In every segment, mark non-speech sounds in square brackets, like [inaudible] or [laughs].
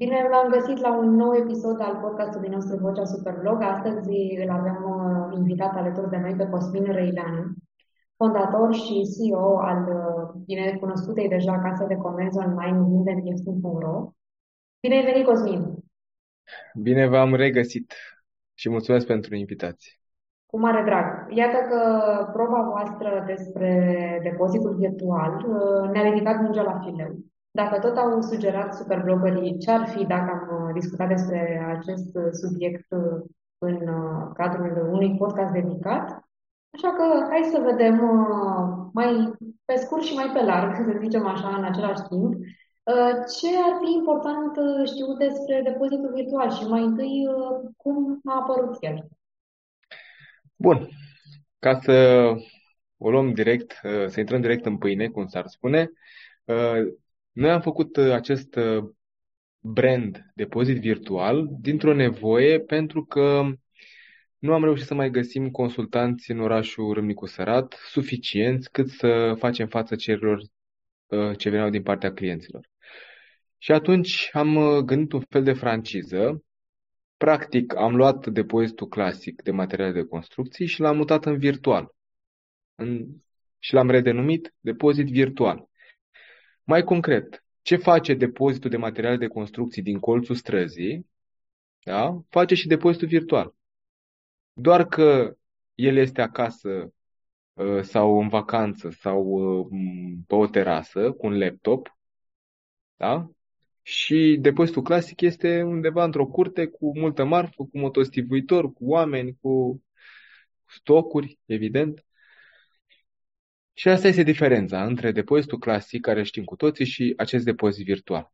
Bine v-am găsit la un nou episod al podcastului nostru Vocea Superblog. Astăzi îl avem uh, invitat alături de noi pe Cosmin Răileanu, fondator și CEO al uh, bine cunoscutei deja case de comerț online vindeviestin.ro. Bine ai venit, Cosmin! Bine v-am regăsit și mulțumesc pentru invitație. Cu mare drag. Iată că proba voastră despre depozitul virtual uh, ne-a ridicat mingea la fileu. Dacă tot au sugerat superblogării ce ar fi dacă am uh, discutat despre acest uh, subiect în cadrul unui podcast dedicat, așa că hai să vedem mai pe scurt și mai pe larg, [laughs] să zicem așa, în același timp, ce ar fi important știut despre depozitul virtual și mai întâi cum a apărut el. Bun. Ca să o luăm direct, uh, să intrăm direct în pâine, cum s-ar spune, uh, noi am făcut uh, acest brand depozit virtual dintr-o nevoie pentru că nu am reușit să mai găsim consultanți în orașul Râmnicu Sărat suficienți cât să facem față cererilor ce veneau din partea clienților. Și atunci am gândit un fel de franciză Practic, am luat depozitul clasic de materiale de construcții și l-am mutat în virtual. În... Și l-am redenumit depozit virtual. Mai concret, ce face depozitul de materiale de construcții din colțul străzii, da? face și depozitul virtual. Doar că el este acasă ă, sau în vacanță sau ă, pe o terasă cu un laptop, da? Și depozitul clasic este undeva într-o curte cu multă marfă, cu motostivuitor, cu oameni, cu stocuri, evident. Și asta este diferența între depozitul clasic, care știm cu toții, și acest depozit virtual.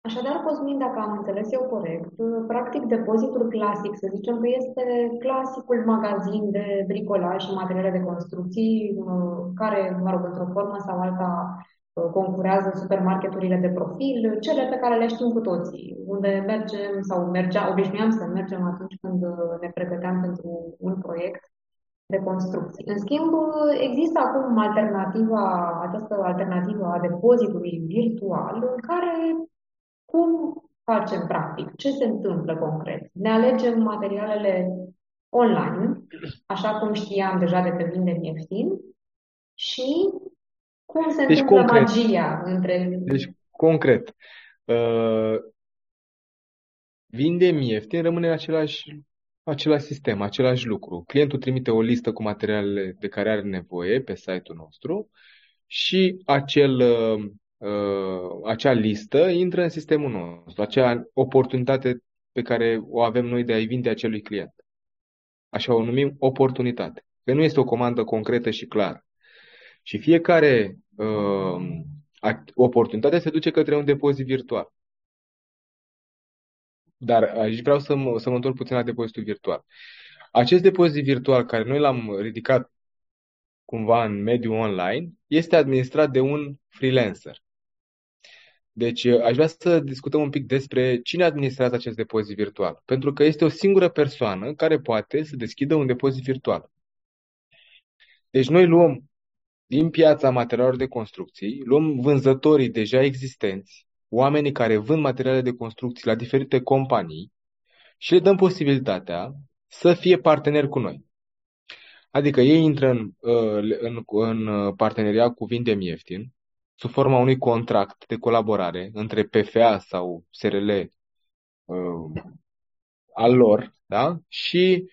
Așadar, Cosmin, dacă am înțeles eu corect, practic depozitul clasic, să zicem că este clasicul magazin de bricolaj și materiale de construcții, care, mă rog, într-o formă sau alta, concurează supermarketurile de profil, cele pe care le știm cu toții, unde mergem sau mergea, obișnuiam să mergem atunci când ne pregăteam pentru un proiect de construcții. În schimb, există acum alternativa, această alternativă a depozitului virtual, în care cum facem practic? Ce se întâmplă concret? Ne alegem materialele online, așa cum știam deja de pe Vinde Ieftin, și cum se deci, întâmplă concret, magia între... Deci, concret, uh, vinde ieftin, rămâne același, același sistem, același lucru. Clientul trimite o listă cu materialele de care are nevoie pe site-ul nostru și acel, uh, uh, acea listă intră în sistemul nostru, acea oportunitate pe care o avem noi de a-i vinde acelui client. Așa o numim oportunitate. Că nu este o comandă concretă și clară. Și fiecare uh, oportunitate se duce către un depozit virtual. Dar aici vreau să mă, să mă întorc puțin la depozitul virtual. Acest depozit virtual care noi l-am ridicat cumva în mediul online este administrat de un freelancer. Deci aș vrea să discutăm un pic despre cine administrează acest depozit virtual. Pentru că este o singură persoană care poate să deschidă un depozit virtual. Deci noi luăm din piața materialelor de construcții, luăm vânzătorii deja existenți, oamenii care vând materiale de construcții la diferite companii și le dăm posibilitatea să fie parteneri cu noi. Adică ei intră în, uh, în, în parteneriat cu Vindem Ieftin, sub forma unui contract de colaborare între PFA sau SRL uh, al lor, da? și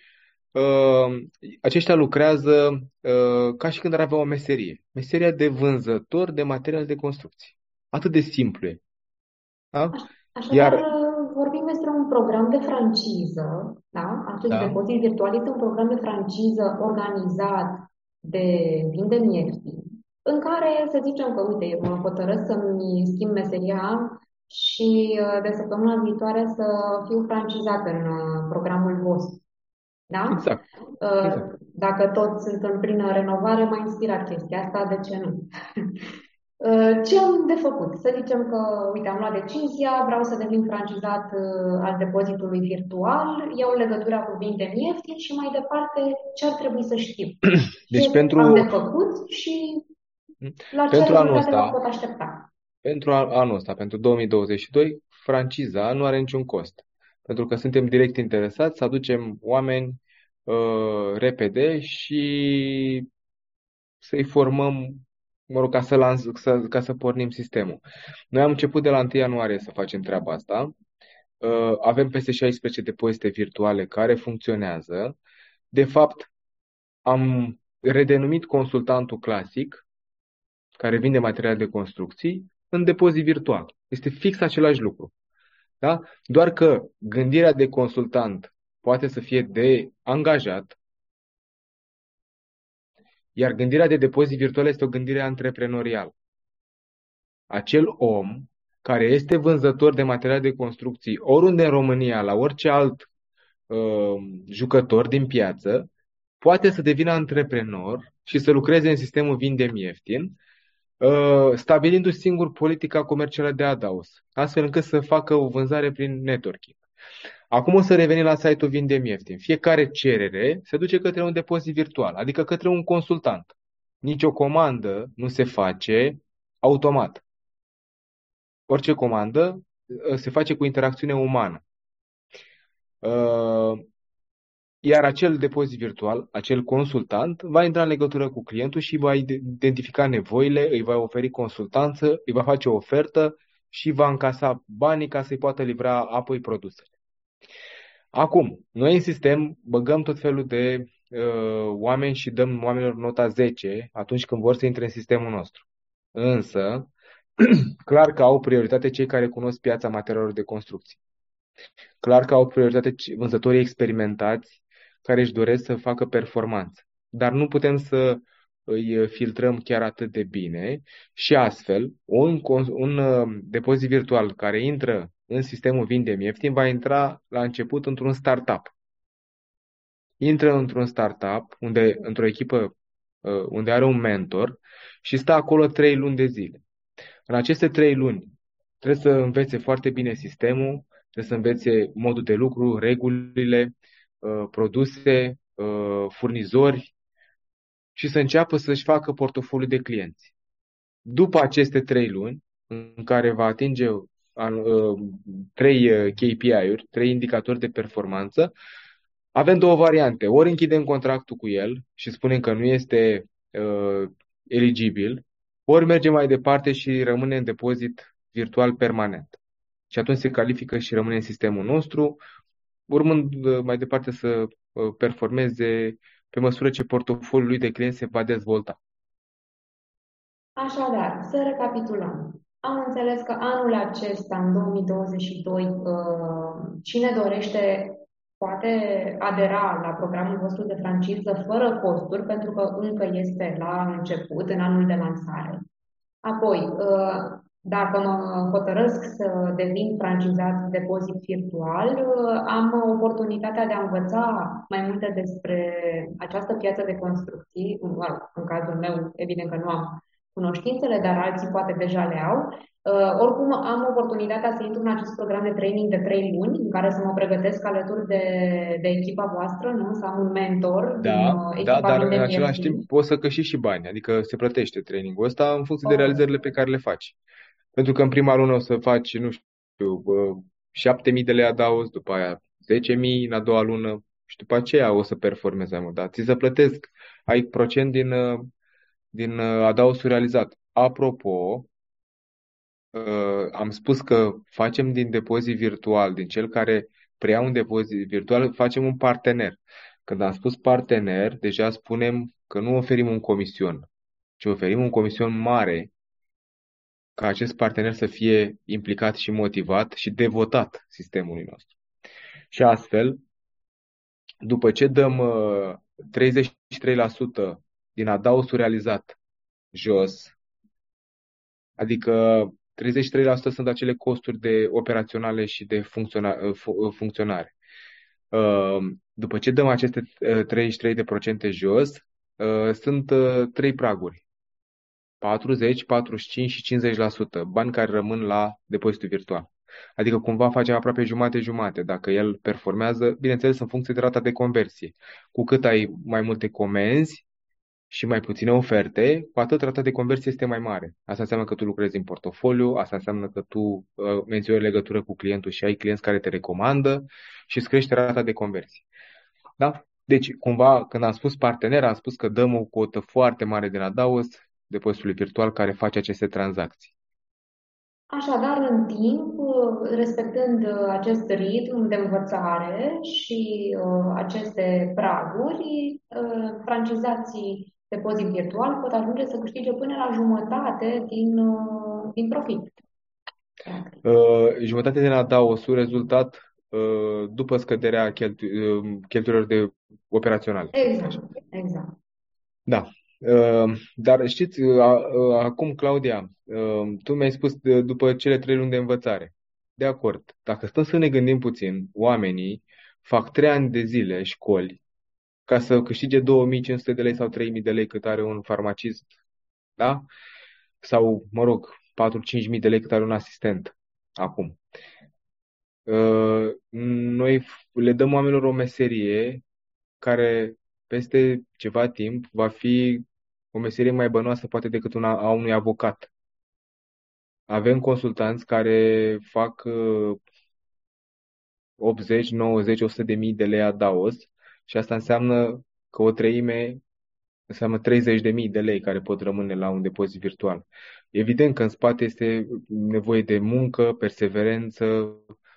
uh, aceștia lucrează uh, ca și când ar avea o meserie. Meseria de vânzător de materiale de construcție. Atât de simplu e. Da? Așadar, Iar... vorbim despre un program de franciză, da? Acest da. depozit virtual este un program de franciză organizat de Vindem Ieftin, în care să zicem că, uite, mă hotărăsc să-mi schimb meseria și uh, de săptămâna viitoare să fiu francizat în uh, programul vostru. Da? Exact. Uh, exact. Dacă toți sunt în plină renovare, m-a inspirat chestia asta, de ce nu? [laughs] Uh, ce am de făcut? Să zicem că, uite, am luat decizia, vreau să devin francizat uh, al depozitului virtual, iau legătura cu Vindem Ieftin și mai departe ce ar trebui să știu. [clears throat] Deci ce pentru... am de făcut și la pentru ce anul ăsta, pot aștepta. Pentru anul ăsta, pentru 2022, franciza nu are niciun cost. Pentru că suntem direct interesați să aducem oameni uh, repede și să-i formăm, mă rog, ca să, lans, să, ca să pornim sistemul. Noi am început de la 1 ianuarie să facem treaba asta. Uh, avem peste 16 depozite virtuale care funcționează. De fapt, am redenumit consultantul clasic, care vinde materiale de construcții, în depozit virtual. Este fix același lucru. Da? Doar că gândirea de consultant poate să fie de angajat, iar gândirea de depozit virtual este o gândire antreprenorială. Acel om care este vânzător de materiale de construcții oriunde în România, la orice alt uh, jucător din piață, poate să devină antreprenor și să lucreze în sistemul vindem ieftin, uh, stabilindu-și singur politica comercială de adaos, astfel încât să facă o vânzare prin networking. Acum o să revenim la site-ul Vindem Ieftin. Fiecare cerere se duce către un depozit virtual, adică către un consultant. Nici o comandă nu se face automat. Orice comandă uh, se face cu interacțiune umană. Uh, iar acel depozit virtual, acel consultant, va intra în legătură cu clientul și va identifica nevoile, îi va oferi consultanță, îi va face o ofertă și va încasa banii ca să-i poată livra apoi produsele. Acum, noi în sistem băgăm tot felul de uh, oameni și dăm oamenilor nota 10 atunci când vor să intre în sistemul nostru. Însă, [clears throat] clar că au prioritate cei care cunosc piața materialelor de construcții. Clar că au prioritate vânzătorii experimentați care își doresc să facă performanță. Dar nu putem să îi filtrăm chiar atât de bine și astfel un, un uh, depozit virtual care intră în sistemul Vindem Ieftin va intra la început într-un startup. Intră într-un startup unde, într-o echipă uh, unde are un mentor și stă acolo trei luni de zile. În aceste trei luni trebuie să învețe foarte bine sistemul, trebuie să învețe modul de lucru, regulile, Uh, produse, uh, furnizori și să înceapă să-și facă portofoliul de clienți. După aceste trei luni, în care va atinge uh, trei KPI-uri, trei indicatori de performanță, avem două variante. Ori închidem contractul cu el și spunem că nu este uh, eligibil, ori mergem mai departe și rămâne în depozit virtual permanent. Și atunci se califică și rămâne în sistemul nostru, urmând uh, mai departe să uh, performeze pe măsură ce portofoliul lui de clienți se va dezvolta. Așadar, să recapitulăm. Am înțeles că anul acesta, în 2022, uh, cine dorește poate adera la programul vostru de franciză fără costuri, pentru că încă este la început, în anul de lansare. Apoi, dacă mă hotărăsc să devin francizat depozit virtual, am oportunitatea de a învăța mai multe despre această piață de construcții. În cazul meu, evident că nu am cunoștințele, dar alții poate deja le au. Oricum, am oportunitatea să intru în acest program de training de trei luni, în care să mă pregătesc alături de, de echipa voastră, nu? să am un mentor da, din uh, echipa Da, dar în același timp poți să câștigi și bani, adică se plătește trainingul ăsta în funcție oh. de realizările pe care le faci. Pentru că în prima lună o să faci, nu știu, 7.000 de lei adaos, după aia 10.000 în a doua lună și după aceea o să performezi mai mult. Dar ți se plătesc, ai procent din, din adaosul realizat. Apropo, am spus că facem din depozit virtual, din cel care preia un depozit virtual, facem un partener. Când am spus partener, deja spunem că nu oferim un comision, ci oferim un comision mare ca acest partener să fie implicat și motivat și devotat sistemului nostru. Și astfel, după ce dăm 33% uh, din adausul realizat jos, adică 33% sunt acele costuri de operaționale și de funcționa- uh, uh, funcționare. După ce dăm aceste 33% jos, sunt trei praguri. 40, 45 și 50% bani care rămân la depozitul virtual. Adică cumva face aproape jumate-jumate. Dacă el performează, bineînțeles, în funcție de rata de conversie. Cu cât ai mai multe comenzi, și mai puține oferte, cu atât rata de conversie este mai mare. Asta înseamnă că tu lucrezi în portofoliu, asta înseamnă că tu uh, menționezi legătură cu clientul și ai clienți care te recomandă și îți crește rata de conversie. Da? Deci, cumva, când am spus partener, am spus că dăm o cotă foarte mare din Adaos depozitului virtual care face aceste tranzacții. Așadar, în timp, respectând acest ritm de învățare și uh, aceste praguri, uh, francizații depozit virtual pot ajunge să câștige până la jumătate din, uh, din profit. Uh, jumătate din Adaos-ul rezultat uh, după scăderea cheltu- uh, cheltuielor de operaționale. Exact, exact. Da. Uh, dar știți, uh, uh, acum, Claudia, tu mi-ai spus după cele trei luni de învățare. De acord. Dacă stăm să ne gândim puțin, oamenii fac trei ani de zile școli ca să câștige 2500 de lei sau 3000 de lei cât are un farmacist, da? Sau, mă rog, 4-5 mii de lei cât are un asistent acum. Noi le dăm oamenilor o meserie care peste ceva timp va fi o meserie mai bănoasă poate decât una a unui avocat. Avem consultanți care fac 80, 90, 100 de mii de lei a DAOS și asta înseamnă că o treime înseamnă 30 de mii de lei care pot rămâne la un depozit virtual. Evident că în spate este nevoie de muncă, perseverență,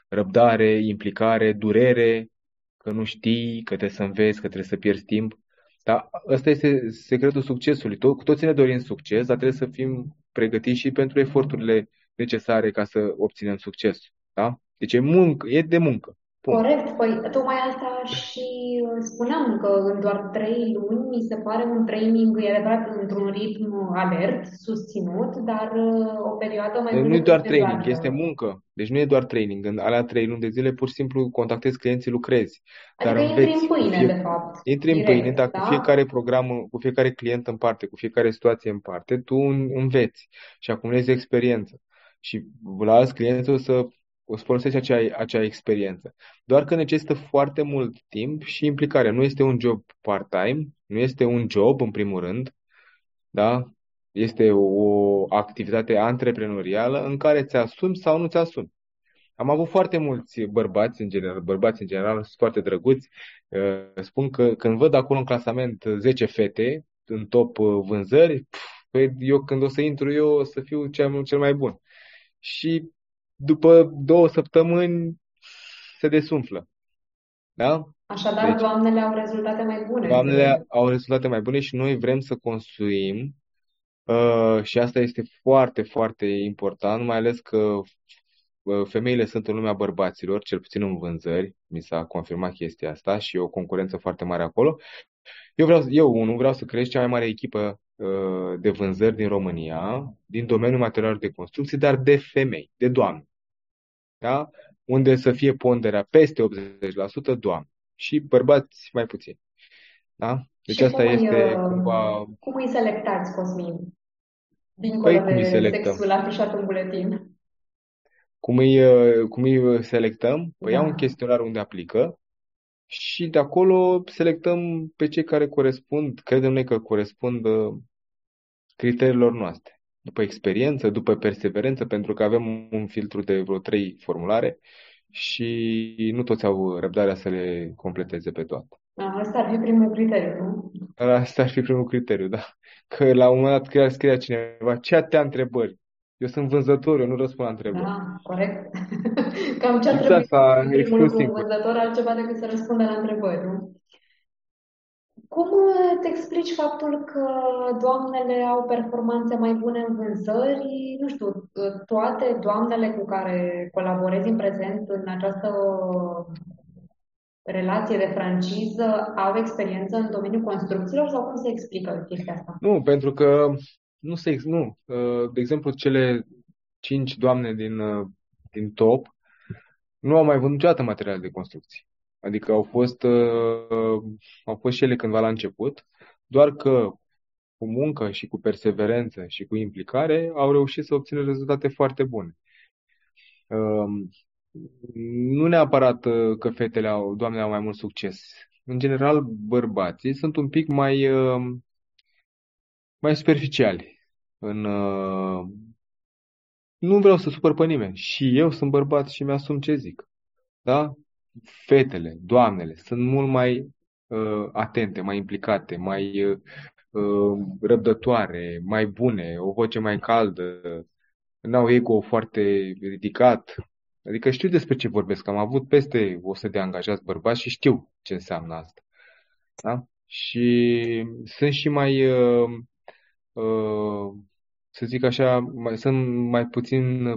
răbdare, implicare, durere, că nu știi, că trebuie să înveți, că trebuie să pierzi timp. Dar ăsta este secretul succesului. Tot, cu toții ne dorim succes, dar trebuie să fim pregătiți și pentru eforturile necesare ca să obținem succes. Da? Deci e, muncă, e de muncă. Punct. Corect, păi tocmai asta și uh, spuneam că în doar trei luni mi se pare un training, e adevărat, într-un ritm alert, susținut, dar uh, o perioadă mai Nu e doar training, este muncă. Deci nu e doar training. În alea trei luni de zile pur și simplu contactezi clienții, lucrezi. Adică dar intri în pâine, fie... de fapt. Intri în pâine, dar da? cu fiecare program, cu fiecare client în parte, cu fiecare situație în parte, tu înveți și acumulezi experiență. Și la alți clienți o să o să folosești acea, acea experiență. Doar că necesită foarte mult timp și implicare. Nu este un job part-time, nu este un job, în primul rând, da? Este o activitate antreprenorială în care ți asumi sau nu ți asumi. Am avut foarte mulți bărbați, în general, bărbați în general, sunt foarte drăguți. Uh, spun că când văd acolo în clasament 10 fete în top uh, vânzări, păi eu când o să intru eu o să fiu cel, cel mai bun. Și după două săptămâni se desumflă. Da? Așadar, deci, doamnele au rezultate mai bune. Doamnele au rezultate mai bune și noi vrem să construim uh, și asta este foarte, foarte important, mai ales că uh, femeile sunt în lumea bărbaților, cel puțin în vânzări, mi s-a confirmat chestia asta și e o concurență foarte mare acolo. Eu vreau, eu unul, vreau să creez cea mai mare echipă uh, de vânzări din România, din domeniul materialelor de construcție, dar de femei, de doamne da? unde să fie ponderea peste 80% doamne și bărbați mai puțin. Da? Deci și asta este îi, cumva... Cum îi selectați, Cosmin? Dincolo păi, cum de selectăm? sexul afișat în buletin. Cum îi, cum îi selectăm? Păi da. iau un chestionar unde aplică și de acolo selectăm pe cei care corespund, credem noi că corespund uh, criteriilor noastre după experiență, după perseverență, pentru că avem un filtru de vreo trei formulare și nu toți au răbdarea să le completeze pe toate. Asta ar fi primul criteriu, nu? Asta ar fi primul criteriu, da. Că la un moment dat scria, scria cineva, ce atâtea întrebări? Eu sunt vânzător, eu nu răspund la întrebări. Da, corect. [laughs] Cam ce ar trebui să primul lucru un vânzător altceva decât să răspundă la întrebări, nu? Cum îți explici faptul că doamnele au performanțe mai bune în vânzări? Nu știu, toate doamnele cu care colaborezi în prezent în această relație de franciză au experiență în domeniul construcțiilor sau cum se explică chestia asta? Nu, pentru că nu se nu. De exemplu, cele cinci doamne din, din top nu au mai vândut niciodată materiale de construcții. Adică au fost, uh, au fost și ele cândva la început, doar că cu muncă și cu perseverență și cu implicare au reușit să obțină rezultate foarte bune. Uh, nu neapărat uh, că fetele au, doamne, au mai mult succes. În general, bărbații sunt un pic mai, uh, mai superficiali. În, uh, nu vreau să supăr pe nimeni. Și eu sunt bărbat și mi-asum ce zic. Da? Fetele, doamnele, sunt mult mai uh, atente, mai implicate, mai uh, răbdătoare, mai bune, o voce mai caldă, n-au ego foarte ridicat. Adică știu despre ce vorbesc. Am avut peste 100 de angajați bărbați și știu ce înseamnă asta. Da? Și sunt și mai, uh, uh, să zic așa, mai, sunt mai puțin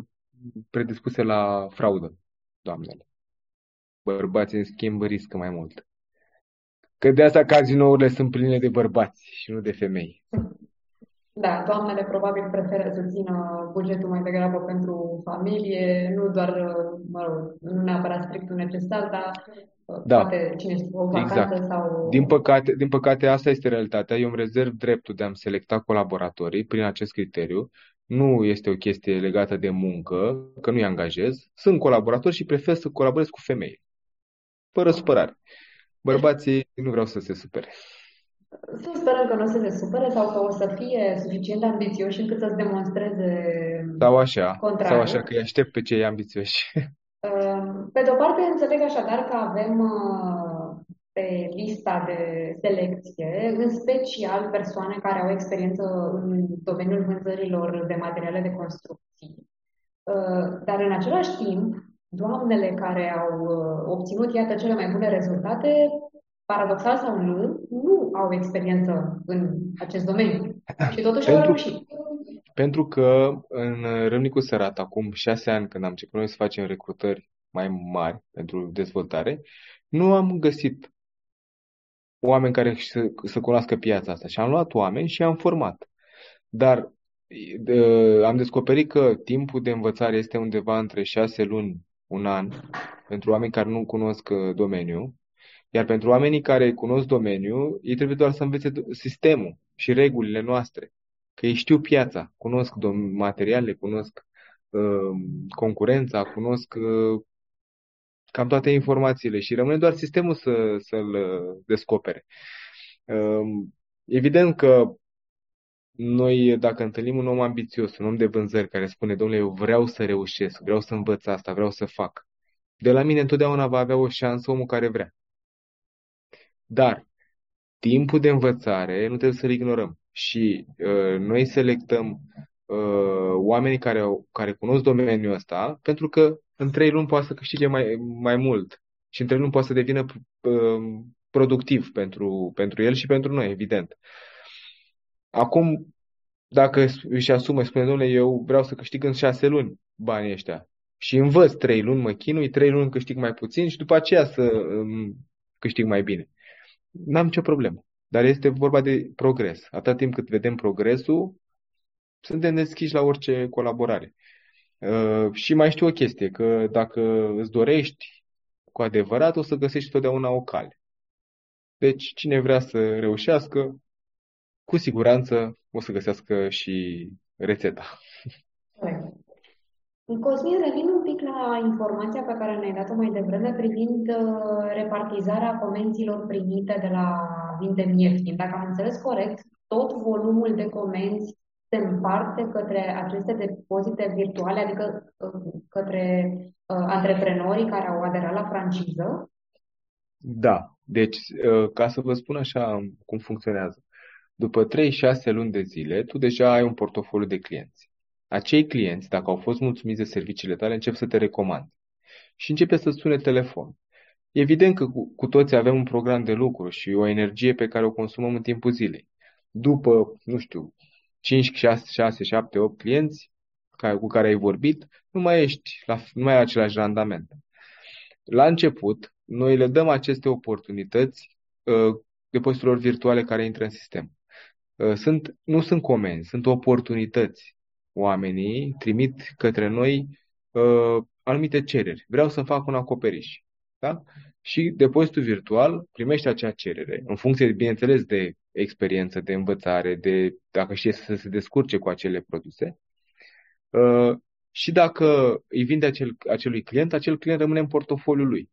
predispuse la fraudă, doamnele. Bărbații, în schimb, riscă mai mult. Că de asta cazinourile sunt pline de bărbați și nu de femei. Da, doamnele probabil preferă să țină bugetul mai degrabă pentru familie, nu doar, mă rog, nu neapărat strictul necesar, dar da. poate, cine știe, o vacanță exact. sau... Din păcate, din păcate, asta este realitatea. Eu îmi rezerv dreptul de a-mi selecta colaboratorii prin acest criteriu. Nu este o chestie legată de muncă, că nu-i angajez. Sunt colaboratori și prefer să colaborez cu femei. Fără supărare. Bărbații nu vreau să se supere. Să sperăm că nu o să se supere sau că o să fie suficient de ambițioși încât să-ți demonstreze Sau așa, contrariu. sau așa că îi aștept pe cei ambițioși. Ehm, pe de o parte, înțeleg așadar că avem uh, pe lista de selecție, în special persoane care au experiență în domeniul vânzărilor de materiale de construcții. Uh, dar în același timp, doamnele care au uh, obținut, iată, cele mai bune rezultate, paradoxal sau nu, nu au experiență în acest domeniu. Și totuși pentru, au reușit. Pentru că în Râmnicu Sărat, acum șase ani, când am început noi să facem recrutări mai mari pentru dezvoltare, nu am găsit oameni care să, să cunoască piața asta. Și am luat oameni și am format. Dar de, am descoperit că timpul de învățare este undeva între șase luni, un an, pentru oameni care nu cunosc uh, domeniul iar pentru oamenii care cunosc domeniul, ei trebuie doar să învețe sistemul și regulile noastre. Că ei știu piața, cunosc materialele, cunosc uh, concurența, cunosc uh, cam toate informațiile și rămâne doar sistemul să, să-l uh, descopere. Uh, evident că noi, dacă întâlnim un om ambițios, un om de vânzări care spune, domnule, eu vreau să reușesc, vreau să învăț asta, vreau să fac, de la mine întotdeauna va avea o șansă omul care vrea. Dar timpul de învățare nu trebuie să-l ignorăm. Și uh, noi selectăm uh, oamenii care, au, care cunosc domeniul ăsta, pentru că în trei luni poate să câștige mai, mai mult și în trei luni poate să devină uh, productiv pentru, pentru el și pentru noi, evident. Acum, dacă își asumă, și spune, domnule, eu vreau să câștig în șase luni banii ăștia și învăț trei luni, mă chinui, trei luni câștig mai puțin și după aceea să um, câștig mai bine n-am nicio problemă. Dar este vorba de progres. Atât timp cât vedem progresul, suntem deschiși la orice colaborare. Uh, și mai știu o chestie, că dacă îți dorești cu adevărat, o să găsești totdeauna o cale. Deci, cine vrea să reușească, cu siguranță o să găsească și rețeta. Cosmin, revin un pic la informația pe care ne-ai dat-o mai devreme privind uh, repartizarea comenzilor primite de la Vindem Ieftin. Dacă am înțeles corect, tot volumul de comenzi se împarte către aceste depozite virtuale, adică uh, către uh, antreprenorii care au aderat la franciză? Da. Deci, ca să vă spun așa cum funcționează. După 3-6 luni de zile, tu deja ai un portofoliu de clienți. Acei clienți, dacă au fost mulțumiți de serviciile tale, încep să te recomande și începe să sune telefon. Evident că cu, cu toții avem un program de lucru și o energie pe care o consumăm în timpul zilei. După, nu știu, 5, 6, 6 7, 8 clienți care, cu care ai vorbit, nu mai ești la, nu mai ai același randament. La început, noi le dăm aceste oportunități uh, depozitelor virtuale care intră în sistem. Uh, sunt, nu sunt comenzi, sunt oportunități oamenii trimit către noi uh, anumite cereri. Vreau să fac un acoperiș. Da? Și depozitul virtual primește acea cerere, în funcție, bineînțeles, de experiență, de învățare, de dacă știe să se descurce cu acele produse. Uh, și dacă îi vinde acel, acelui client, acel client rămâne în portofoliul lui.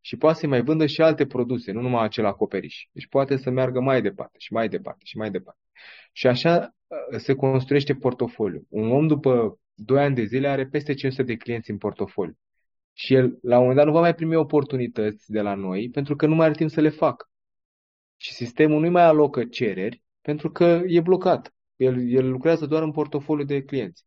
Și poate să mai vândă și alte produse, nu numai acel acoperiș. Deci poate să meargă mai departe și mai departe și mai departe. Și așa uh, se construiește portofoliu. Un om după 2 ani de zile are peste 500 de clienți în portofoliu. Și el, la un moment dat, nu va mai primi oportunități de la noi pentru că nu mai are timp să le facă. Și sistemul nu mai alocă cereri pentru că e blocat. El, el lucrează doar în portofoliu de clienți.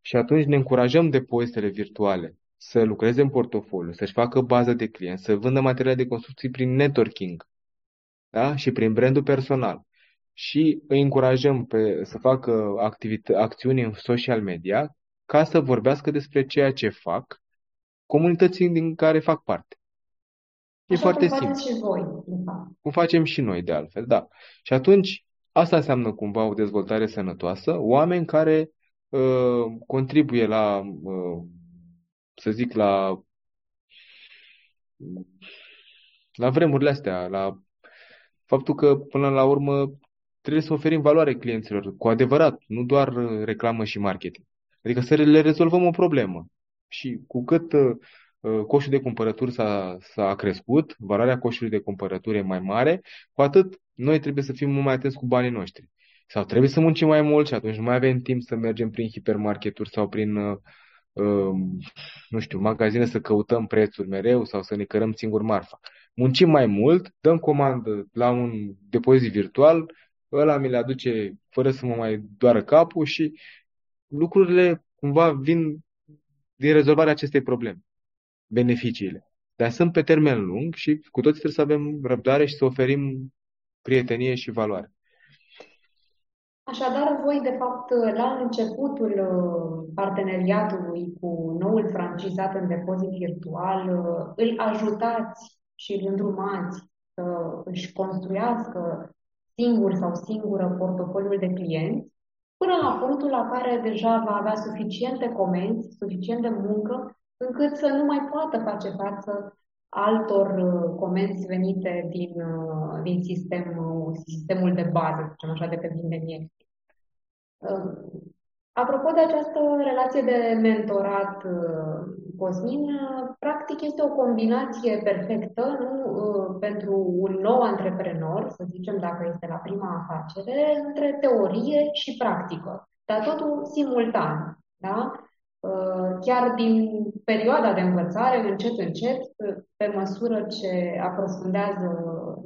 Și atunci ne încurajăm depozitele virtuale să lucreze în portofoliu, să-și facă bază de clienți, să vândă materiale de construcții prin networking da? și prin brandul personal. Și îi încurajăm pe, să facă acțiuni în social media ca să vorbească despre ceea ce fac comunității din care fac parte. E Așa foarte cum simplu. și voi, Cum facem și noi, de altfel, da. Și atunci, asta înseamnă cumva o dezvoltare sănătoasă, oameni care uh, contribuie la, uh, să zic, la la vremurile astea, la faptul că, până la urmă, trebuie să oferim valoare clienților, cu adevărat, nu doar reclamă și marketing. Adică să le rezolvăm o problemă. Și cu cât uh, uh, coșul de cumpărături s-a, s-a crescut, valoarea coșului de cumpărături e mai mare, cu atât noi trebuie să fim mult mai atenți cu banii noștri. Sau trebuie să muncim mai mult și atunci nu mai avem timp să mergem prin hipermarketuri sau prin, uh, uh, nu știu, magazine să căutăm prețuri mereu sau să ne cărăm singur marfa. Muncim mai mult, dăm comandă la un depozit virtual, ăla mi le aduce fără să mă mai doară capul și lucrurile cumva vin din rezolvarea acestei probleme, beneficiile. Dar sunt pe termen lung și cu toții trebuie să avem răbdare și să oferim prietenie și valoare. Așadar, voi, de fapt, la începutul uh, parteneriatului cu noul francizat în depozit virtual, uh, îl ajutați și îl îndrumați să își construiască singur sau singură portofoliul de clienți până la punctul la care deja va avea suficiente comenzi, suficient de muncă, încât să nu mai poată face față altor uh, comenzi venite din, uh, din sistemul, sistemul de bază, să zicem așa, de pe vindenie. Uh, apropo de această relație de mentorat, Cosmin, practic este o combinație perfectă nu? pentru un nou antreprenor, să zicem dacă este la prima afacere, între teorie și practică, dar totul simultan. Da? Chiar din perioada de învățare, încet, încet, pe măsură ce aprofundează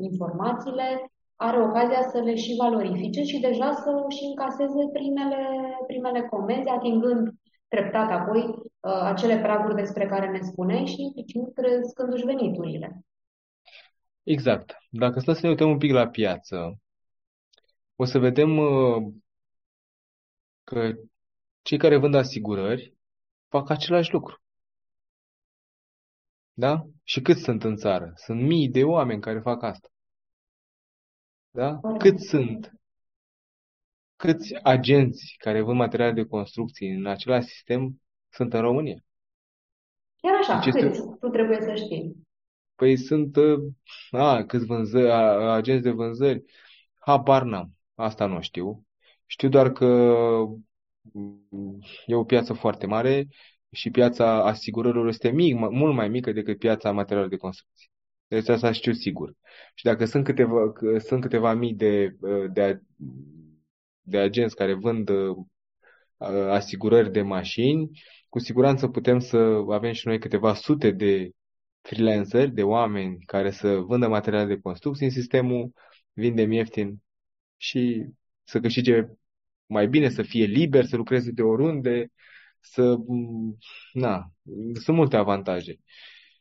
informațiile, are ocazia să le și valorifice și deja să și încaseze primele, primele comenzi, atingând treptat apoi uh, acele praguri despre care ne spuneai și implicit crescându-și veniturile. Exact. Dacă stăm să ne uităm un pic la piață, o să vedem uh, că cei care vând asigurări fac același lucru. Da? Și cât sunt în țară? Sunt mii de oameni care fac asta. Da? Cât sunt? Câți agenți care vând materiale de construcții în același sistem sunt în România? Chiar așa, deci câți? Tu trebuie să știi. Păi sunt uh, a, câți vânzări, a, agenți de vânzări. Habar n-am. Asta nu știu. Știu doar că mm, e o piață foarte mare și piața asigurărilor este mic, mult mai mică decât piața materialelor de construcție. Deci asta știu sigur. Și dacă sunt câteva, sunt câteva mii de, de, de agenți care vând asigurări de mașini, cu siguranță putem să avem și noi câteva sute de freelanceri, de oameni care să vândă materiale de construcție în sistemul, vindem ieftin și să câștige mai bine, să fie liber, să lucreze de oriunde, să... Na, sunt multe avantaje,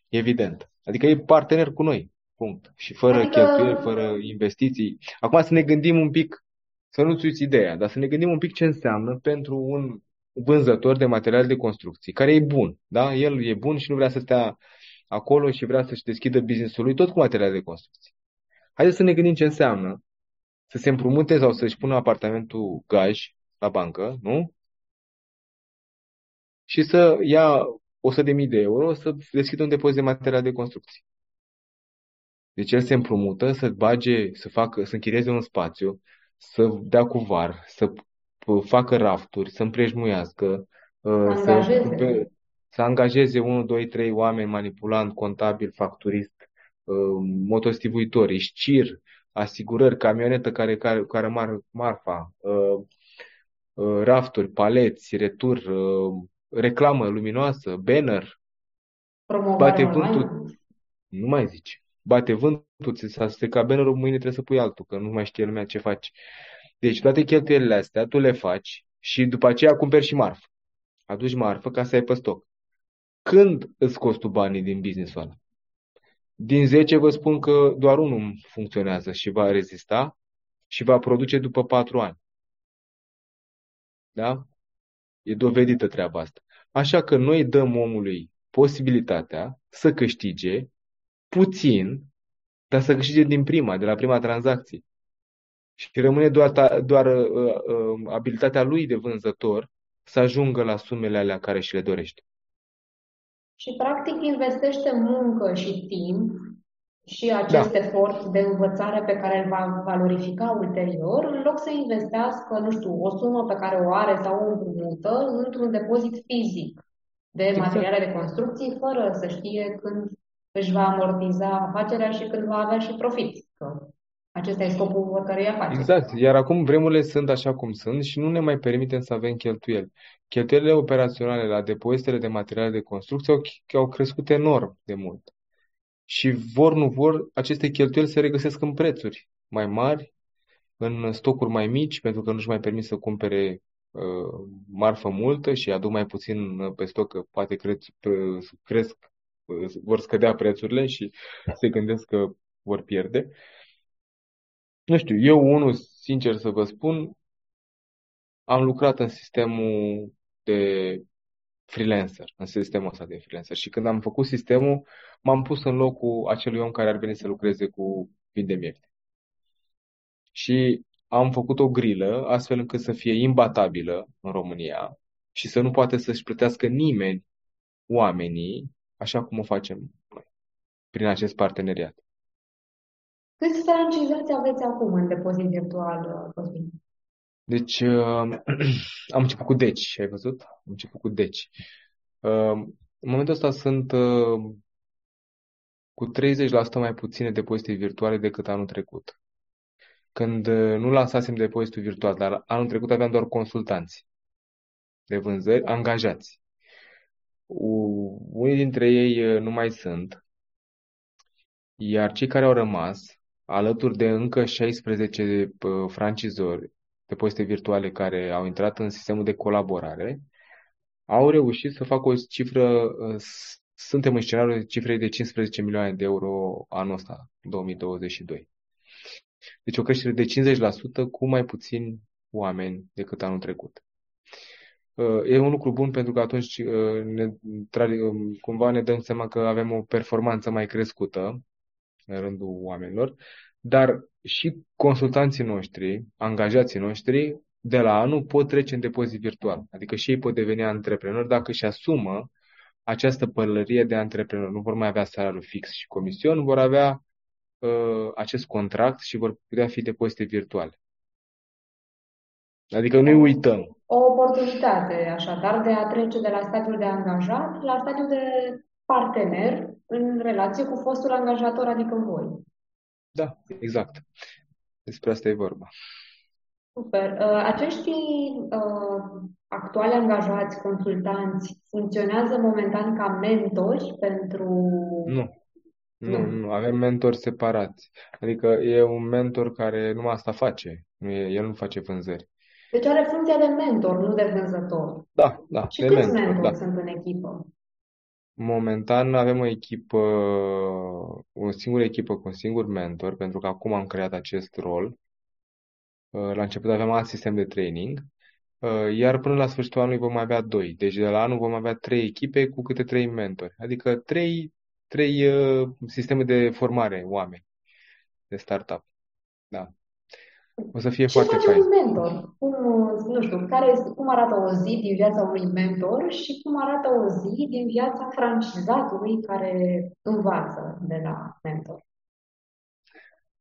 evident. Adică e partener cu noi, punct. Și fără adică... cheltuieli, fără investiții. Acum să ne gândim un pic, să nu-ți uiți ideea, dar să ne gândim un pic ce înseamnă pentru un vânzător de materiale de construcții, care e bun, da? El e bun și nu vrea să stea acolo și vrea să-și deschidă business-ul lui tot cu materiale de construcții. Haideți să ne gândim ce înseamnă să se împrumute sau să-și pună apartamentul gaj la bancă, nu? Și să ia 100.000 de euro să deschidă un depozit de materiale de construcții. Deci el se împrumută să bage, să facă, să închirieze un spațiu, să dea cu var, să facă rafturi, să împrejmuiască, uh, să, să angajeze 1, 2, 3 oameni manipulant, contabil, facturist, uh, motostivuitori, șcir, asigurări, camionetă care, care, care mar, marfa, uh, uh, rafturi, paleți, retur, uh, reclamă luminoasă, banner, Promovare bate online? vântul, nu mai zici, bate vântul, ți s-a stricat bannerul, mâine trebuie să pui altul, că nu mai știe lumea ce faci. Deci toate cheltuielile astea tu le faci și după aceea cumperi și marfă. Aduci marfă ca să ai pe stoc. Când îți costi banii din business-ul ăla? Din 10 vă spun că doar unul funcționează și va rezista și va produce după 4 ani. Da? E dovedită treaba asta. Așa că noi dăm omului posibilitatea să câștige puțin, dar să câștige din prima, de la prima tranzacție. Și rămâne doar, doar uh, uh, abilitatea lui de vânzător să ajungă la sumele alea care și le dorește. Și practic investește muncă și timp și acest Da. efort de învățare pe care îl va valorifica ulterior, în loc să investească, nu știu, o sumă pe care o are sau o împrumută într-un depozit fizic de Exact. materiale de construcții, fără să știe când își va amortiza afacerea și când va avea și profit. Că acesta e scopul oricărei afaceri. Exact. Iar acum vremurile sunt așa cum sunt și nu ne mai permitem să avem cheltuieli. Cheltuielile operaționale la depozitele de materiale de construcție au, au crescut enorm de mult. Și vor, nu vor, aceste cheltuieli se regăsesc în prețuri mai mari, în stocuri mai mici, pentru că nu-și mai permit să cumpere uh, marfă multă și aduc mai puțin uh, pe stoc, că poate cresc, cresc, uh, vor scădea prețurile și se gândesc că vor pierde. Nu știu, eu unul, sincer să vă spun, am lucrat în sistemul de freelancer, în sistemul ăsta de freelancer. Și când am făcut sistemul, m-am pus în locul acelui om care ar veni să lucreze cu vindem ieftin. Și am făcut o grilă astfel încât să fie imbatabilă în România și să nu poate să-și plătească nimeni oamenii așa cum o facem noi, prin acest parteneriat. Câți francizați aveți acum în depozit virtual, Cosmin? Deci, uh, [clears throat] am început cu deci, ai văzut? Am început cu deci. Uh, în momentul ăsta sunt uh, cu 30% mai puține depozite virtuale decât anul trecut. Când uh, nu lansasem depozitul virtual, dar anul trecut aveam doar consultanți de vânzări angajați. U- unii dintre ei uh, nu mai sunt, iar cei care au rămas, alături de încă 16 uh, francizori, depozite virtuale care au intrat în sistemul de colaborare, au reușit să facă o cifră, uh, suntem în scenariul de cifrei de 15 milioane de euro anul ăsta, 2022. Deci o creștere de 50% cu mai puțini oameni decât anul trecut. Uh, E un lucru bun pentru că atunci uh, ne, tra- cumva ne dăm seama că avem o performanță mai crescută în rândul oamenilor, dar și consultanții noștri, angajații noștri, de la anul pot trece în depozit virtual. Adică și ei pot deveni antreprenori dacă își asumă această pălărie de antreprenor. Nu vor mai avea salariul fix și comision, vor avea uh, acest contract și vor putea fi depozite virtuale. Adică nu-i uităm. O oportunitate, așadar, de a trece de la stadiul de angajat la stadiul de partener în relație cu fostul angajator, adică voi. Da, exact. Despre asta e vorba. Super. Uh, acești uh, actuali angajați, consultanți, funcționează momentan ca mentori pentru... Nu. Nu, Nu. nu, avem mentori separați. Adică e un mentor care numai asta face. Nu e, el nu face vânzări. Deci are funcția de mentor, nu de vânzător. Da, da, Și de câți mentor, mentori da. sunt în echipă? Momentan avem o echipă, o singură echipă cu un singur mentor, pentru că acum am creat acest rol. Uh, La început aveam alt sistem de training, uh, iar până la sfârșitul anului vom avea doi. Deci de la anul vom avea trei echipe cu câte trei mentori. Adică trei, trei uh, sisteme de formare oameni de startup. Da. O să fie Ce foarte face fain. un mentor? Cum, nu știu, care este, cum arată o zi din viața unui mentor și cum arată o zi din viața francizatului care învață de la mentor?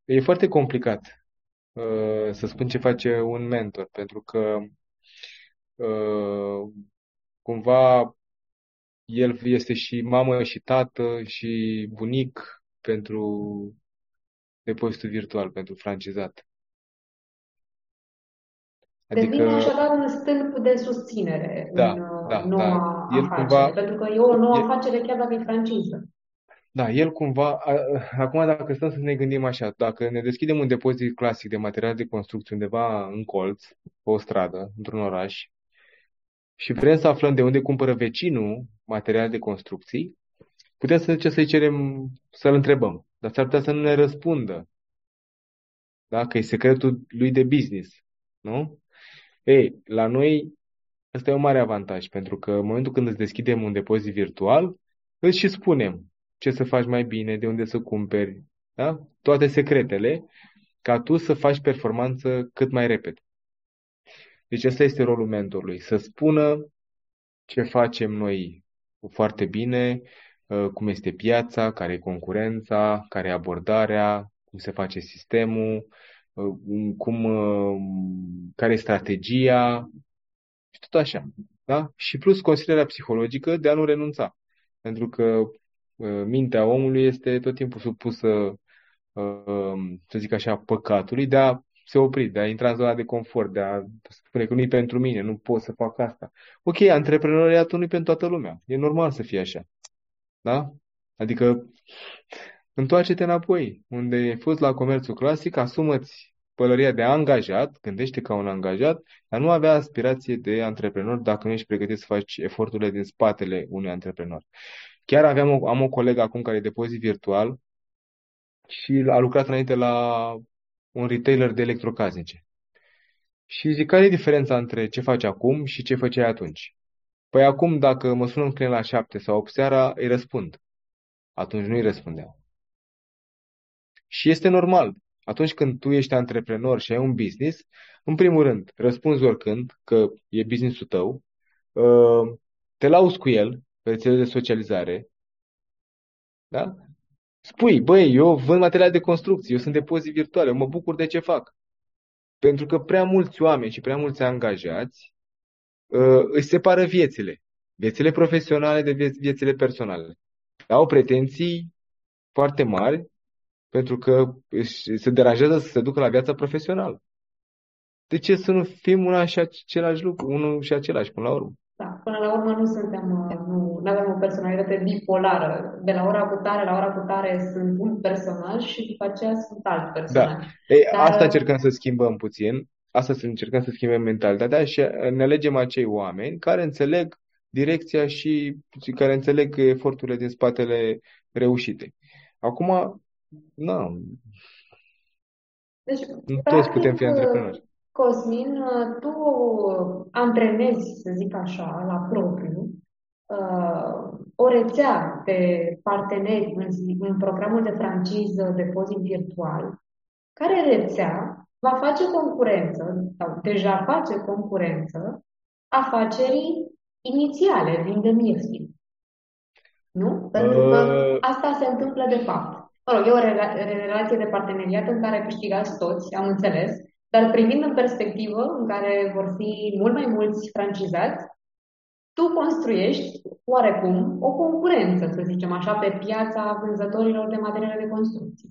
E foarte complicat uh, să spun ce face un mentor, pentru că uh, cumva el este și mamă și tată și bunic pentru depozitul virtual, pentru francizat. Devine așadar un stâlp de susținere Da, în uh, da, noua da. El afacere, cumva, pentru că e o nouă e, afacere chiar dacă e franciză. da, el cumva, a- acum dacă stăm să ne gândim așa, dacă ne deschidem un depozit clasic de materiale de construcție undeva în colț, pe o stradă, într-un oraș, și vrem să aflăm de unde cumpără vecinul materiale de construcții, putem să zicem să-i cerem, să-l întrebăm, dar s-ar putea să nu ne răspundă, da? Că e secretul lui de business, nu? Ei, la noi ăsta e un mare avantaj, pentru că în momentul când îți deschidem un depozit virtual, îți și spunem ce să faci mai bine, de unde să cumperi, da? Toate secretele, ca tu să faci performanță cât mai repede. Deci ăsta este rolul mentorului, să spună ce facem noi foarte bine, uh, cum este piața, care e concurența, care e abordarea, cum se face sistemul, uh, cum, uh, care e strategia și tot așa. Da? Și plus consilierea psihologică de a nu renunța. Pentru că mintea omului este tot timpul supusă, să zic așa, păcatului de a se opri, de a intra în zona de confort, de a spune că nu e pentru mine, nu pot să fac asta. Ok, antreprenoriatul nu e pentru toată lumea. E normal să fie așa. Da? Adică întoarce-te înapoi, unde ai fost la comerțul clasic, asumă-ți pălăria de angajat, gândește ca un angajat, dar nu avea aspirație de antreprenor dacă nu ești pregătit să faci eforturile din spatele unui antreprenor. Chiar aveam o, am o colegă acum care e depozit virtual și a lucrat înainte la un retailer de electrocasnice. Și zic, care e diferența între ce faci acum și ce făceai atunci? Păi acum, dacă mă sună un client la 7 sau 8 seara, îi răspund. Atunci nu îi răspundeau. Și este normal. Atunci când tu ești antreprenor și ai un business, în primul rând, răspunzi oricând că e businessul tău, uh, te lauzi cu el pe rețele de socializare, da? Spui, băi, eu vând materiale de construcție, eu sunt depozit virtual, eu mă bucur de ce fac. Pentru că prea mulți oameni și prea mulți angajați uh, își separă viețile. Viețile profesionale de vieț- viețile personale. Au pretenții foarte mari pentru că își, se deranjează să se ducă la viața profesională. De ce să nu fim una și același lucru, unul și același până la urmă? Da, până la urmă nu suntem, uh, nu, nu avem o personalitate bipolară. De la ora cu tare la ora cu tare sunt un personaj și după aceea sunt alt Da. personaj. Ei, Dar asta încercăm să schimbăm puțin. Asta să încercăm să schimbăm mentalitatea și ne alegem acei oameni care înțeleg direcția și, și care înțeleg eforturile din spatele reușitei. Acum, nu, deci, nu toți putem practic, fi antreprenori. Cosmin, tu antrenezi, să zic așa, la propriu, uh, o rețea de parteneri în, în programul de franciză depozit virtual, care rețea va face concurență, sau deja face concurență, afacerii inițiale, vindem ieftin. Nu? Pentru că Uh, asta se întâmplă de fapt. Mă rog, e o rela- relație de parteneriat în care câștigați toți, am înțeles, dar privind în perspectivă, în care vor fi mult mai mulți francizați, tu construiești oarecum o concurență, să zicem așa, pe piața vânzătorilor de materiale de construcție.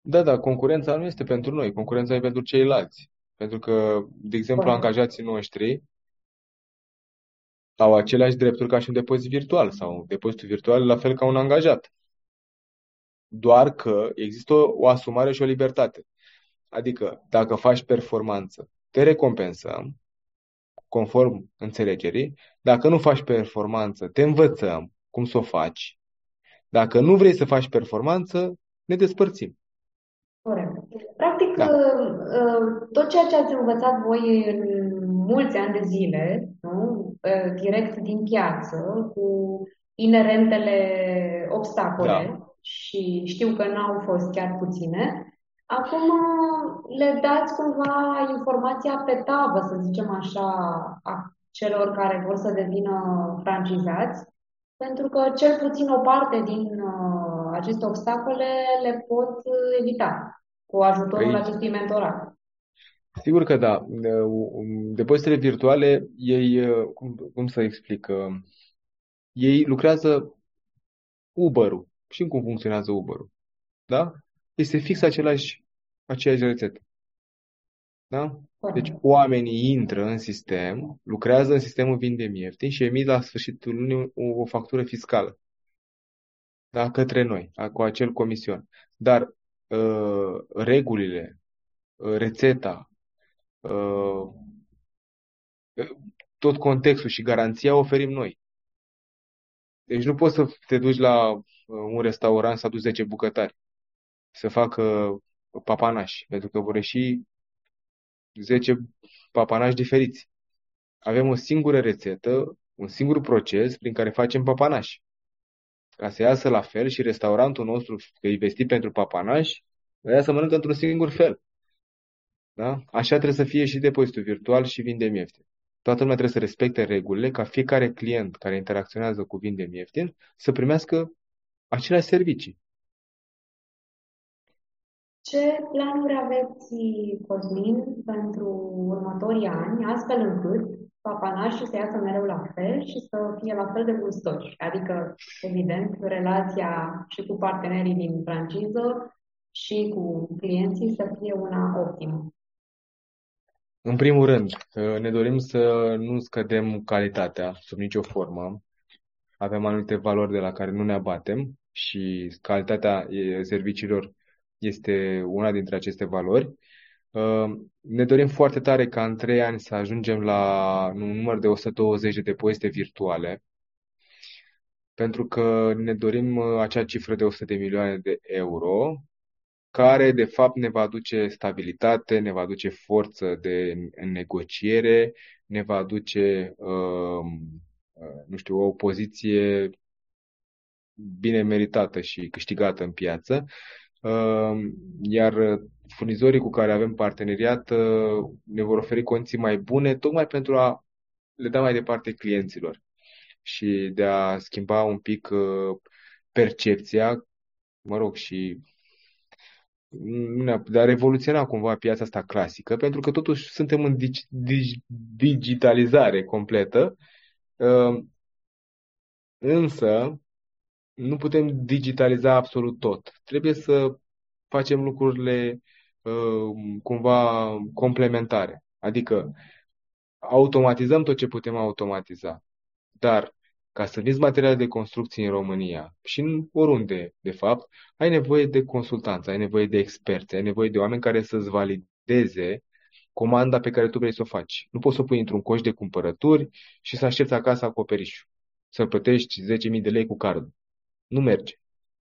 da, da, concurența nu este pentru noi, concurența e pentru ceilalți. Pentru că, de exemplu, Corect. angajații noștri au aceleași drepturi ca și un depozit virtual sau un depozit virtual la fel ca un angajat. Doar că există o, o asumare și o libertate. Adică, dacă faci performanță, te recompensăm conform înțelegerii. Dacă nu faci performanță, te învățăm cum să o faci. Dacă nu vrei să faci performanță, ne despărțim. Corect. Practic, Da, uh, uh, tot ceea ce ați învățat voi în mulți ani de zile, nu? Uh, direct din piață, cu inerentele da, obstacole, și știu că n-au fost chiar puține, acum uh, le dați cumva informația pe tavă, să zicem așa, a celor care vor să devină francizați, pentru că cel puțin o parte din uh, aceste obstacole le pot uh, evita cu ajutorul păi acestui mentorat. sigur că da. Um, Depozitele virtuale, ei, uh, cum, cum să explic, uh, ei lucrează Uber-ul. Știm cum funcționează Uber-ul. Da? Este fix același, aceeași rețetă. Da? Deci Corect. oamenii intră în sistem, lucrează în sistemul Vindem Ieftin și emit la sfârșitul lunii o, o factură fiscală. Da? Către noi, a- cu acel comision. Dar uh, regulile, uh, rețeta, uh, tot contextul și garanția oferim noi. Deci nu poți să te duci la uh, un restaurant să aduci 10 bucătari să facă papanași, pentru că vor ieși 10 papanași diferiți. Avem o singură rețetă, un singur proces prin care facem papanași. Ca să iasă la fel și restaurantul nostru, că e vestit pentru papanași, ăia să mănâncă într-un singur fel. Da? Așa trebuie să fie și depozitul virtual și vindem ieftin. Toată lumea trebuie să respecte regulile ca fiecare client care interacționează cu vindem ieftin să primească aceleași servicii. Ce planuri aveți, Cosmin, pentru următorii ani, astfel încât papanașii să iasă mereu la fel și să fie la fel de gustoși? Adică, evident, relația și cu partenerii din franciză și cu clienții să fie una optimă. În primul rând, ne dorim să nu scădem calitatea sub nicio formă. Avem anumite valori de la care nu ne abatem și calitatea serviciilor este una dintre aceste valori. Ne dorim foarte tare ca în trei ani să ajungem la un număr de 120 de depozite virtuale, pentru că ne dorim acea cifră de 100 de milioane de euro, care de fapt ne va aduce stabilitate, ne va aduce forță de negociere, ne va aduce, nu știu, o poziție bine meritată și câștigată în piață. Iar furnizorii cu care avem parteneriat ne vor oferi condiții mai bune, tocmai pentru a le da mai departe clienților și de a schimba un pic percepția, mă rog, și de a revoluționa cumva piața asta clasică, pentru că totuși suntem în digitalizare completă, însă nu putem digitaliza absolut tot. Trebuie să facem lucrurile uh, cumva complementare. Adică automatizăm tot ce putem automatiza. Dar ca să vinzi materiale de construcție în România și în oriunde, de fapt, ai nevoie de consultanță, ai nevoie de experți, ai nevoie de oameni care să-ți valideze comanda pe care tu vrei să o faci. Nu poți să o pui într-un coș de cumpărături și să aștepți acasă acoperișul. Să plătești 10.000 de lei cu cardul. Nu merge.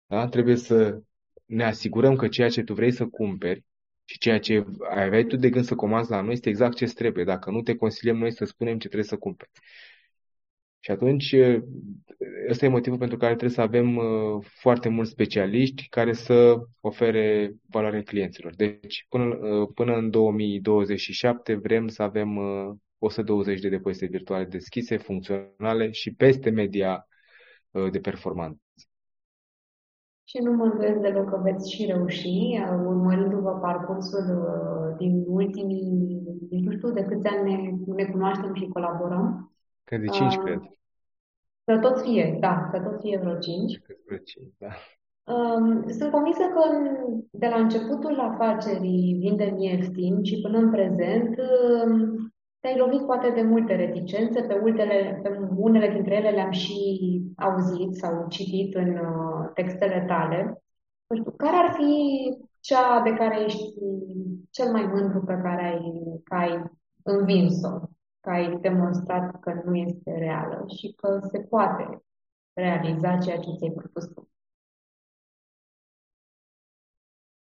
Da? Trebuie să ne asigurăm că ceea ce tu vrei să cumperi și ceea ce aveai tu de gând să comanzi la noi este exact ce trebuie. Dacă nu te consiliem noi să spunem ce trebuie să cumperi. Și atunci, ăsta e motivul pentru care trebuie să avem uh, foarte mulți specialiști care să ofere valoare clienților. Deci, până, uh, până în 2027 vrem să avem 120 uh, de depozite virtuale deschise, funcționale și peste media de performanță. Și nu mă îndoiesc deloc că veți și reuși, urmărindu-vă parcursul din ultimii, nu știu de câți ani ne, ne cunoaștem și colaborăm. Cred de 5, uh, cred. Să tot fie, da, să tot fie vreo 5. Vreo 5, da. Sunt convinsă că de la începutul afacerii Vindem Ieftin și până în prezent te-ai lovit poate de multe reticențe, pe, ultele, pe unele dintre ele le-am și auzit sau citit în uh, textele tale. Nu știu, care ar fi cea de care ești cel mai mândru pe care ai, că ai învins-o, că ai demonstrat că nu este reală și că se poate realiza ceea ce ți-ai propus tu?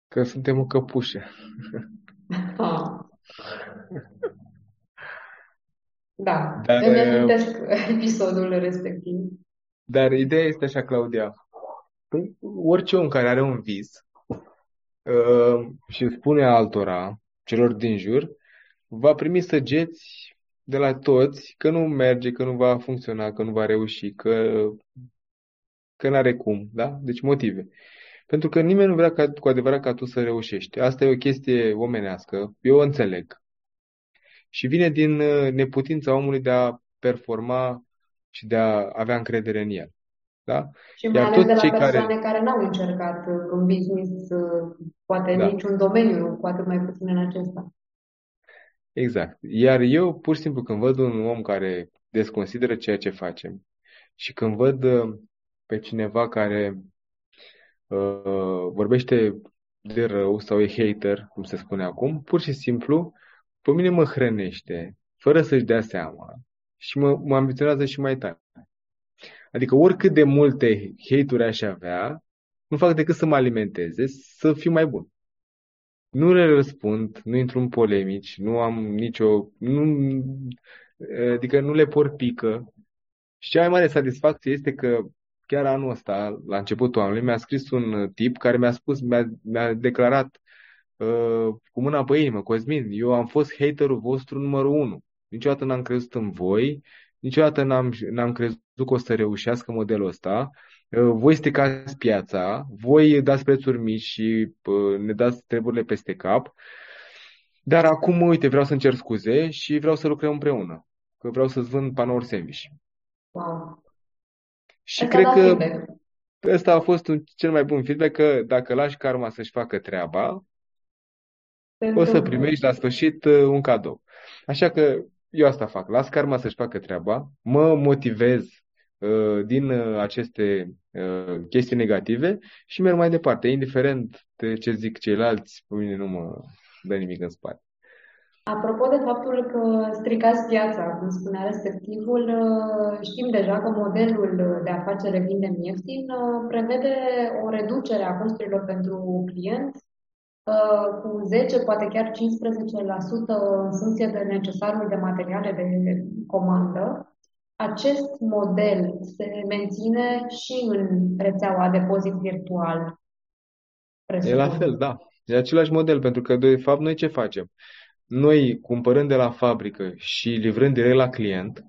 Că suntem o căpușă. Ah. [laughs] Da, dar, îmi amintesc episodul respectiv. Dar ideea este așa, Claudia. Păi, orice om care are un vis uh, și spune altora, celor din jur, va primi săgeți de la toți că nu merge, că nu va funcționa, că nu va reuși, că, că nu are cum, da? Deci motive. Pentru că nimeni nu vrea ca, cu adevărat ca tu să reușești. Asta e o chestie omenească. Eu o înțeleg. Și vine din uh, neputința omului de a performa și de a avea încredere în el. Da? Și mai Iar ales de toți la cei persoane care, care n-au încercat uh, un business, uh, poate în da, niciun domeniu, cu atât mai puțin în acesta. Exact. Iar eu, pur și simplu, când văd un om care desconsideră ceea ce facem și când văd uh, pe cineva care uh, vorbește de rău sau e hater, cum se spune acum, pur și simplu, pe mine mă hrănește, fără să-și dea seama și mă, mă ambiționează și mai tare. Adică oricât de multe hate-uri aș avea, nu fac decât să mă alimenteze, să fiu mai bun. Nu le răspund, nu intru în polemici, nu am nicio... Nu, adică nu le porpică. Și cea mai mare satisfacție este că chiar anul ăsta, la începutul anului, mi-a scris un tip care mi-a spus, mi-a, mi-a declarat uh, cu mâna pe inimă, Cosmin, eu am fost haterul vostru numărul unu. Niciodată n-am crezut în voi, niciodată n-am, n-am crezut că o să reușească modelul ăsta. Uh, voi stricați piața, voi dați prețuri mici și uh, ne dați treburile peste cap. Dar acum, uite, vreau să-mi cer scuze și vreau să lucrăm împreună. Că vreau să-ți vând panouri sandwich. Wow. Și Asta cred da că feedback. ăsta a fost un, cel mai bun feedback, că dacă lași karma să-și facă treaba, Se o să întâmplă. primești la sfârșit uh, un cadou. Așa că eu asta fac. Las karma să-și facă treaba, mă motivez uh, din uh, aceste uh, chestii negative și merg mai departe. Indiferent de ce zic ceilalți, pe mine nu mă dă nimic în spate. Apropo de faptul că stricați piața, cum spunea respectivul, uh, știm deja că modelul de afacere vinde ieftin uh, prevede o reducere a costurilor pentru client uh, cu 10, poate chiar 15% în funcție de necesarul de materiale de comandă. Acest model se menține și în rețeaua depozit virtual, E la presupun. fel, da. E același model, pentru că, de fapt, noi ce facem? Noi, cumpărând de la fabrică și livrând direct la client,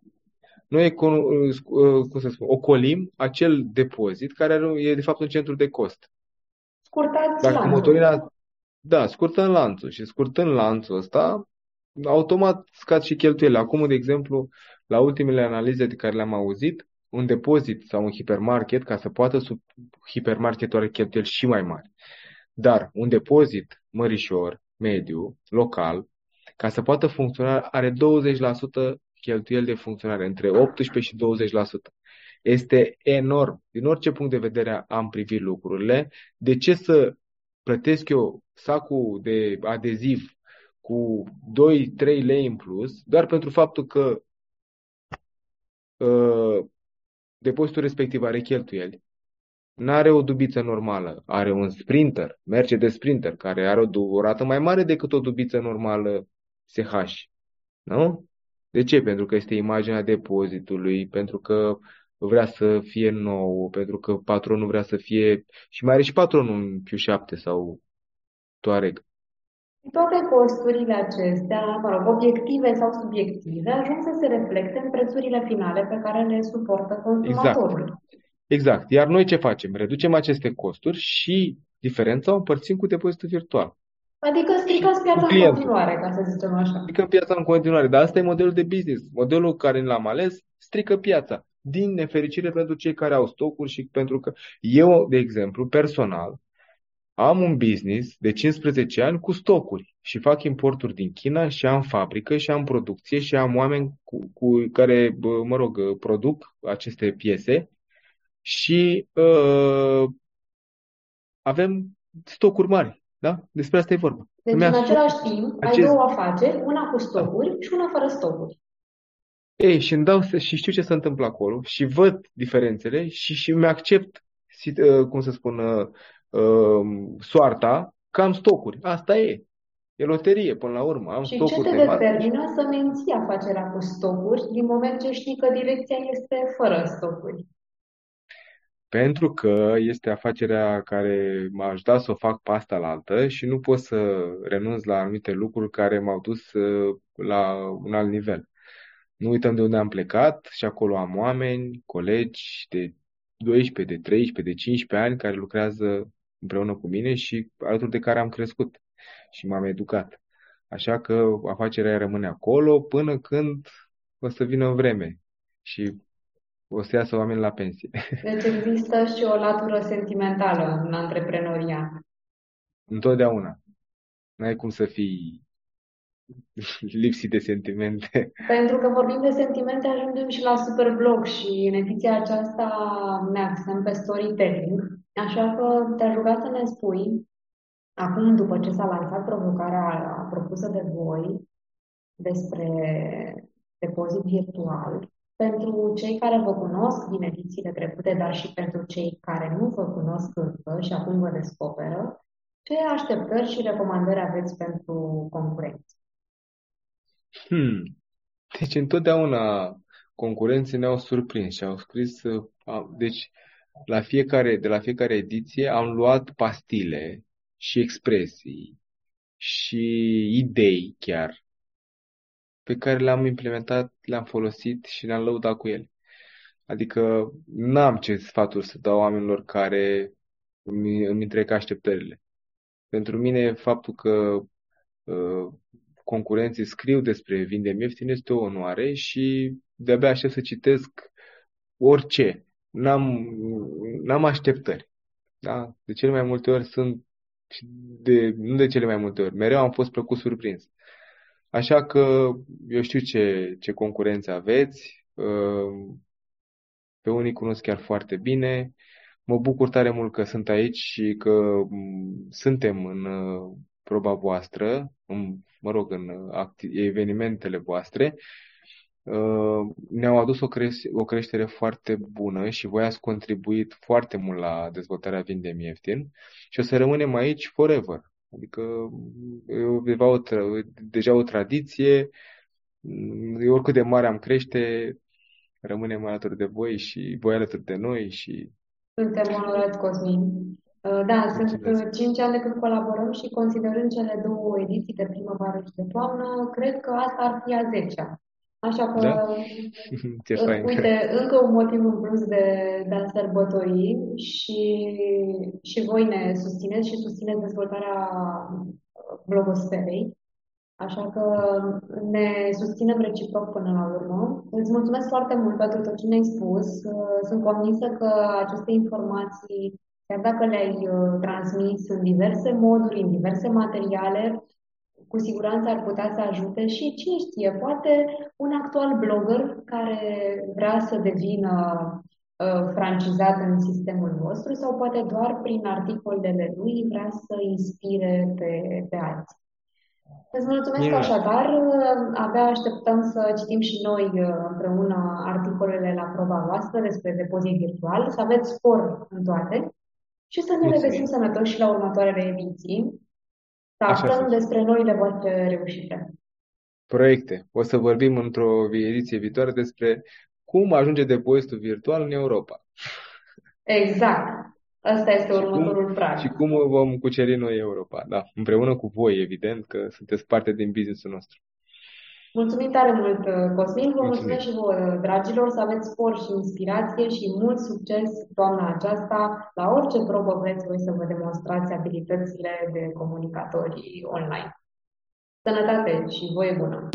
noi, econo- uh, cum să spun, ocolim acel depozit care are, e, de fapt, un centru de cost. Scurtați Dacă lanțul. motorina, da, scurtăm lanțul și scurtând lanțul ăsta, automat scad și cheltuielile. Acum, de exemplu, la ultimele analize de care le-am auzit, un depozit sau un hipermarket, ca să poată sub hipermarketul are cheltuieli și mai mari. Dar un depozit mărișor, mediu, local, ca să poată funcționa, are 20% cheltuieli de funcționare, între 18 și 20%. Este enorm. Din orice punct de vedere am privit lucrurile. De ce să plătesc eu sacul de adeziv cu 2-3 lei în plus, doar pentru faptul că uh, depozitul respectiv are cheltuieli, N-are o dubiță normală, are un sprinter, merge de sprinter, care are o, du- o rată mai mare decât o dubiță normală SH. Nu? De ce? Pentru că este imaginea depozitului, pentru că vrea să fie nou, pentru că patronul vrea să fie... Și mai are și patronul un Q7 sau Touareg. Toate costurile acestea, mă rog, obiective sau subiective, ajung să se reflecte în prețurile finale pe care le suportă Exact. consumatorul. Exact. Iar noi ce facem? Reducem aceste costuri și diferența o împărțim cu depozitul virtual. Adică Și stricați cu piața în clientul. continuare, ca să zicem așa. Strică piața în continuare. Dar asta e modelul de business. Modelul care l-am ales strică piața. Din nefericire pentru cei care au stocuri și pentru că eu, de exemplu, personal, am un business de 15 ani cu stocuri și fac importuri din China și am fabrică și am producție și am oameni cu, cu care, bă, mă rog, produc aceste piese și uh, avem stocuri mari. Da? Despre asta e vorba. Deci, Îmi în asum același timp, ai acest... două afaceri, una cu Da. stocuri și una fără stocuri. Ei, și îmi dau se- și știu ce se întâmplă acolo și văd diferențele și și îmi accept, si- uh, cum să spun, uh, uh, soarta că am stocuri. Asta e. E loterie până la urmă. Am Și ce stocuri te de masă și determină să menții afacerea cu stocuri, din moment ce știi că direcția este fără stocuri? pentru că este afacerea care m-a ajutat să o fac pe asta la altă și nu pot să renunț la anumite lucruri care m-au dus uh, la un alt nivel. Nu uităm de unde am plecat și acolo am oameni, colegi de 12, de 13, de 15 ani care lucrează împreună cu mine și alături de care am crescut și m-am educat. Așa că afacerea rămâne acolo până când o să vină vreme și o să iasă oameni la pensie. [laughs] Deci există și o latură sentimentală în antreprenoriat. Întotdeauna. N-ai cum să fii [laughs] lipsit de sentimente. Pentru că vorbim de sentimente, ajungem și la Superblog și în ediția aceasta ne axăm pe storytelling. Așa că te-aș ruga să ne spui, acum după ce s-a lansat provocarea propusă de voi despre depozit virtual, pentru cei care vă cunosc din edițiile trecute, dar și pentru cei care nu vă cunosc încă și acum vă descoperă, ce așteptări și recomandări aveți pentru concurenți? Hmm. Deci întotdeauna concurenții ne-au surprins și au scris, deci la fiecare, de la fiecare ediție am luat pastile și expresii și idei chiar pe care le-am implementat, le-am folosit și le-am lăudat cu ele. Adică n-am ce sfaturi să dau oamenilor care îmi, îmi întrec așteptările. Pentru mine, faptul că uh, concurenții scriu despre vindem ieftin este o onoare și de-abia aștept să citesc orice. N-am, n-am așteptări. Da? De cele mai multe ori sunt, de, nu de cele mai multe ori, mereu am fost plăcut surprins. Așa că eu știu ce, ce concurență aveți, uh, pe unii cunosc chiar foarte bine. Mă bucur tare mult că sunt aici și că mm, suntem în uh, proba voastră, în, mă rog, în evenimentele voastre. Uh, ne-au adus o, creș- o creștere foarte bună și voi ați contribuit foarte mult la dezvoltarea Vindem Ieftin și o să rămânem aici forever. Adică e o, deja o tradiție, oricât de mare am crește, rămânem alături de voi și voi alături de noi și... Suntem onorați, Cosmin. Uh, da, Mulțumesc. sunt 5 ani de când colaborăm și considerând cele două ediții de primăvară și de toamnă, cred că asta ar fi a 10-a. Așa că, da? [laughs] [laughs] Ce fain. uite, încă un motiv în plus de, de a sărbători și, și voi ne susțineți și susțineți dezvoltarea blogosferei. Așa că ne susținem reciproc până la urmă. Îți mulțumesc foarte mult pentru tot ce ne-ai spus. Sunt convinsă că aceste informații, chiar dacă le-ai uh, transmis în diverse moduri, în diverse materiale, cu siguranță ar putea să ajute și cine știe, poate un actual blogger care vrea să devină uh, francizat în sistemul vostru sau poate doar prin articolele lui vrea să inspire pe, pe alții. Îți mulțumesc Bine. așadar. Abia așteptăm să citim și noi uh, împreună articolele la proba voastră despre depozit virtual, să aveți spor în toate și să ne regăsim sănătoși la următoarele ediții să aflăm despre noile voastre reușite. Proiecte. O să vorbim într-o ediție viitoare despre cum ajunge depozitul virtual în Europa. Exact. Asta este următorul cum, prag. Și cum vom cuceri noi Europa, da. Împreună cu voi, evident, că sunteți parte din businessul nostru. Mulțumim tare mult, Cosmin. Vă mulțumesc și vouă, dragilor, să aveți spor și inspirație și mult succes toamna aceasta. La orice probă vreți voi să vă demonstrați abilitățile de comunicatori online. Sănătate și voie bună!